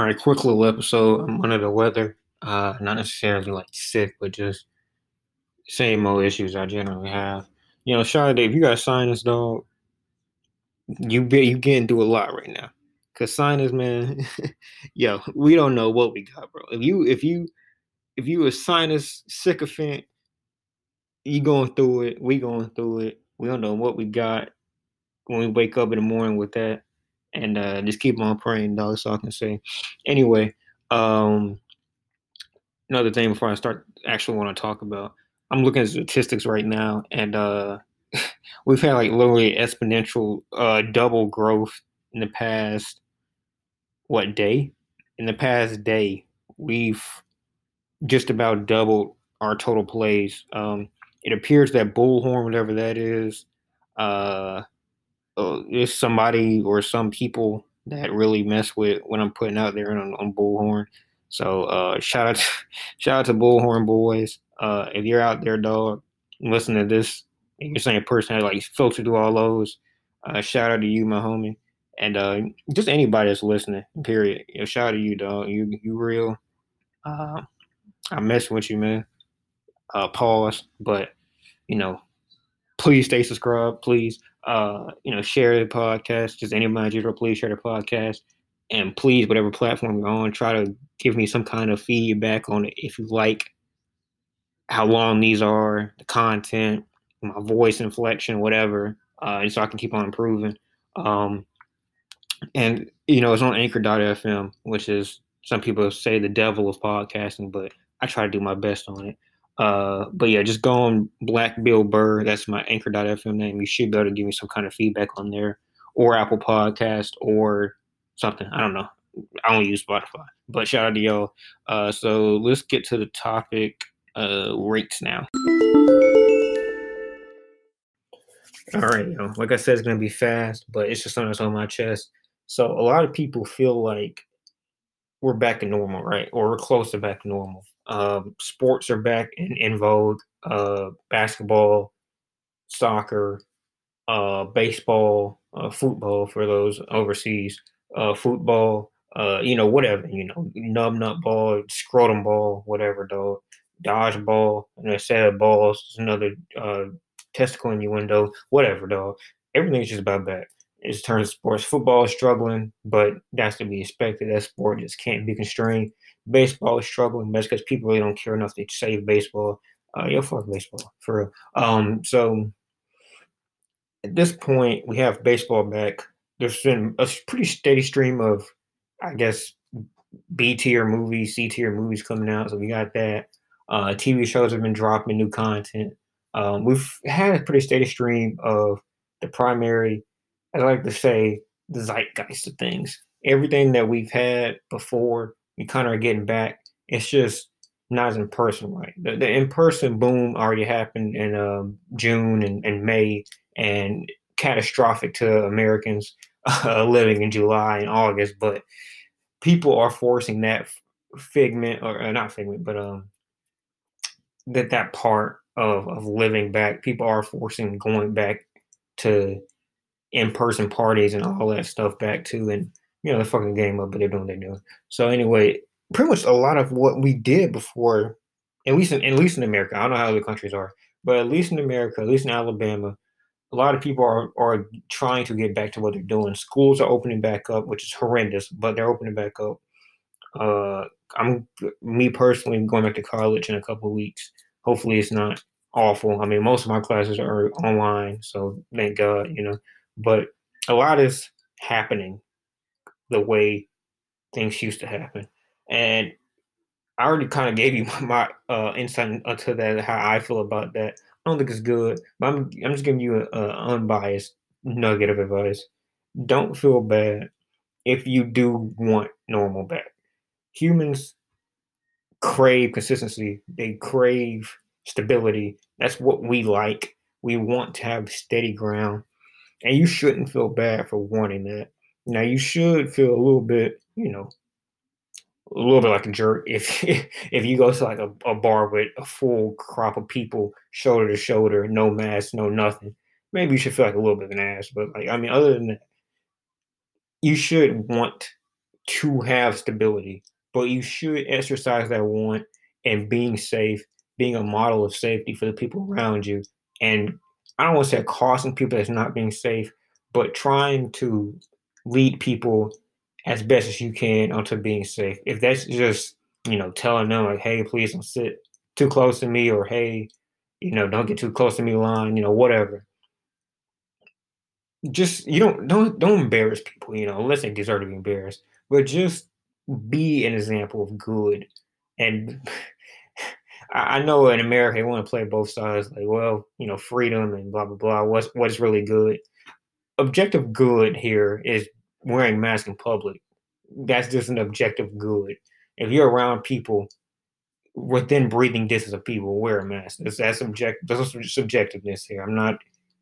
All right, quick little episode. I'm under the weather. Uh, not necessarily like sick, but just same old issues I generally have. You know, Shy Dave, you got sinus, dog. You be you getting through a lot right now. Cause sinus, man, yo, we don't know what we got, bro. If you if you if you a sinus sycophant, you going through it. We going through it. We don't know what we got when we wake up in the morning with that and uh, just keep on praying, dog. So I can say. Anyway, um, another thing before I start, actually want to talk about. I'm looking at statistics right now, and uh, we've had like literally exponential uh, double growth in the past what day? In the past day, we've just about doubled our total plays. Um, it appears that Bullhorn, whatever that is, uh, uh, there's somebody or some people that really mess with what I'm putting out there on, on Bullhorn. So uh, shout out, to, shout out to Bullhorn boys. Uh, if you're out there, dog, listen to this, and you're saying a person that like filter through all those, uh, shout out to you, my homie, and uh, just anybody that's listening. Period. You know, shout out to you, dog. You you real. Uh, I'm messing with you, man. Uh, pause, but you know, please stay subscribed. Please uh, you know, share the podcast. Just anybody, just please share the podcast. And please, whatever platform you're on, try to give me some kind of feedback on it if you like how long these are, the content, my voice inflection, whatever, uh, so I can keep on improving. Um, and you know, it's on Anchor.fm, which is some people say the devil of podcasting, but I try to do my best on it. Uh, but yeah, just go on Black Bill Burr. That's my anchor.fm name. You should be able to give me some kind of feedback on there or Apple Podcast or something. I don't know. I only use Spotify. But shout out to y'all. Uh, so let's get to the topic uh, rates now. All right, yo. Like I said, it's gonna be fast, but it's just something that's on my chest. So a lot of people feel like we're back to normal, right? Or we're close to back to normal. Um, sports are back in, in vogue. Uh, basketball, soccer, uh, baseball, uh, football for those overseas, uh, football, uh, you know, whatever, you know, nub nut ball, scrotum ball, whatever, dog, dodge ball, and a set of balls, another uh, testicle innuendo, whatever, dog. Everything's just about that. It's of sports. Football is struggling, but that's to be expected. That sport just can't be constrained baseball is struggling, but because people really don't care enough to save baseball. Uh, yeah, fuck baseball for real. Um, so at this point, we have baseball back. There's been a pretty steady stream of, I guess, B tier movies, C tier movies coming out. So we got that. Uh, TV shows have been dropping new content. Um, we've had a pretty steady stream of the primary, I like to say, the zeitgeist of things. Everything that we've had before we kind of are getting back. It's just not as in person, right? The, the in person boom already happened in um, June and, and, May, and catastrophic to Americans uh, living in July and August. But people are forcing that figment, or uh, not figment, but um, that that part of of living back. People are forcing going back to in person parties and all that stuff back too, and you know, the fucking game up, but they're doing what they're doing. So anyway, pretty much a lot of what we did before, at least in, at least in America, I don't know how other countries are, but at least in America, at least in Alabama, a lot of people are are trying to get back to what they're doing. Schools are opening back up, which is horrendous, but they're opening back up. Uh, I'm me personally going back to college in a couple weeks. Hopefully, it's not awful. I mean, most of my classes are online, so thank God, you know. But a lot is happening the way things used to happen. And I already kind of gave you my uh, insight into that, how I feel about that. I don't think it's good, but I'm I'm just giving you an unbiased nugget of advice. Don't feel bad if you do want normal back. Humans crave consistency. They crave stability. That's what we like. We want to have steady ground, and you shouldn't feel bad for wanting that. Now you should feel a little bit, you know, a little bit like a jerk if if you go to like a, a bar with a full crop of people, shoulder to shoulder, no mask, no nothing. Maybe you should feel like a little bit of an ass, but like I mean, other than that, you should want to have stability, but you should exercise that want and being safe, being a model of safety for the people around you. And I don't want to say costing people that's not being safe, but trying to lead people as best as you can onto being safe. If that's just, you know, telling them like, hey, please don't sit too close to me or hey, you know, don't get too close to me line, you know, whatever. Just you don't don't don't embarrass people, you know, unless they deserve to be embarrassed. But just be an example of good. And I know in America they want to play both sides, like, well, you know, freedom and blah blah blah. What's what's really good? Objective good here is wearing masks in public. That's just an objective good. If you're around people within breathing distance of people, wear a mask. That's, that's subject. There's subjectiveness here. I'm not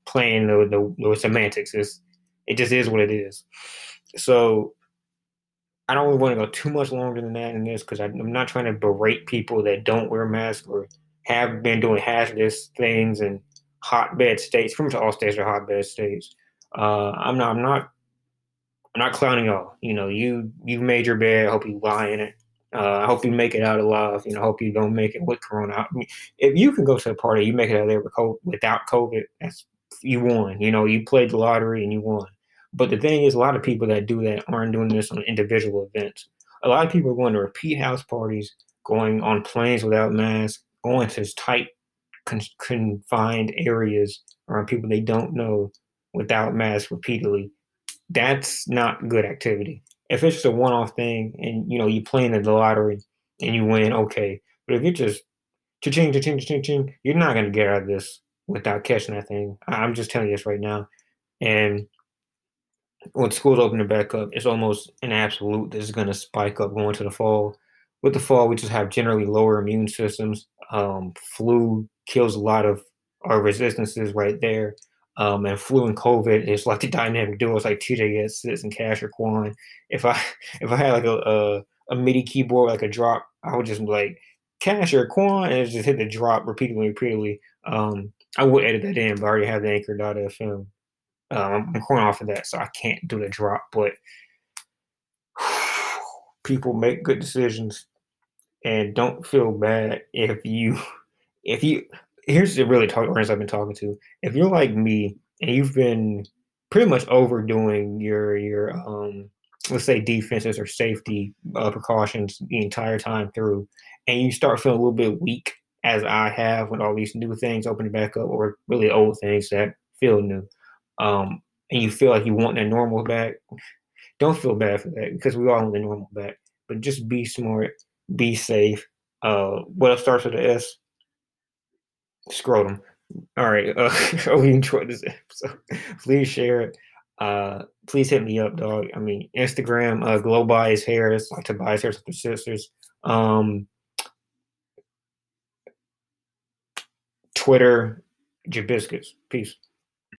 playing the, the, the semantics. It's, it just is what it is. So I don't really want to go too much longer than that in this because I'm not trying to berate people that don't wear masks or have been doing hazardous things in hotbed states. Pretty much all states are hotbed states. Uh, I'm not. I'm not. I'm not clowning y'all. You know, you you made your bed. I hope you lie in it. Uh, I hope you make it out alive. You know, I hope you don't make it with Corona. I mean, if you can go to a party, you make it out there without COVID. That's you won. You know, you played the lottery and you won. But the thing is, a lot of people that do that aren't doing this on individual events. A lot of people are going to repeat house parties, going on planes without masks, going to tight, con- confined areas around people they don't know without masks repeatedly. That's not good activity. If it's just a one-off thing, and you know you play in the lottery and you win, okay. But if you're just cha-ching, cha-ching, cha-ching, ching, you're not gonna get out of this without catching that thing. I'm just telling you this right now. And when schools open back up, it's almost an absolute this is going to spike up going to the fall. With the fall, we just have generally lower immune systems. Um, flu kills a lot of our resistances right there. Um, and flu and COVID is like the dynamic duo. It's like TJ sits and Cash or Quan. If I if I had like a, a, a MIDI keyboard like a drop, I would just like Cash or Quan and just hit the drop repeatedly, repeatedly. Um, I would edit that in, but I already have the Anchor.fm um, I'm going off of that, so I can't do the drop. But people make good decisions, and don't feel bad if you if you. Here's the really talk audience I've been talking to. If you're like me and you've been pretty much overdoing your your um let's say defenses or safety uh, precautions the entire time through, and you start feeling a little bit weak, as I have when all these new things open back up, or really old things that feel new um, and you feel like you want that normal back, don't feel bad for that because we all want the normal back. But just be smart, be safe. Uh, what else starts with an S? Scrotum. All right. Uh, hope you enjoyed this episode. Please share it. Uh, please hit me up, dog. I mean, Instagram, uh, Glow Bias Hair. It's like Tobias Hair with sisters. Um, Twitter, Jabiscus. Peace.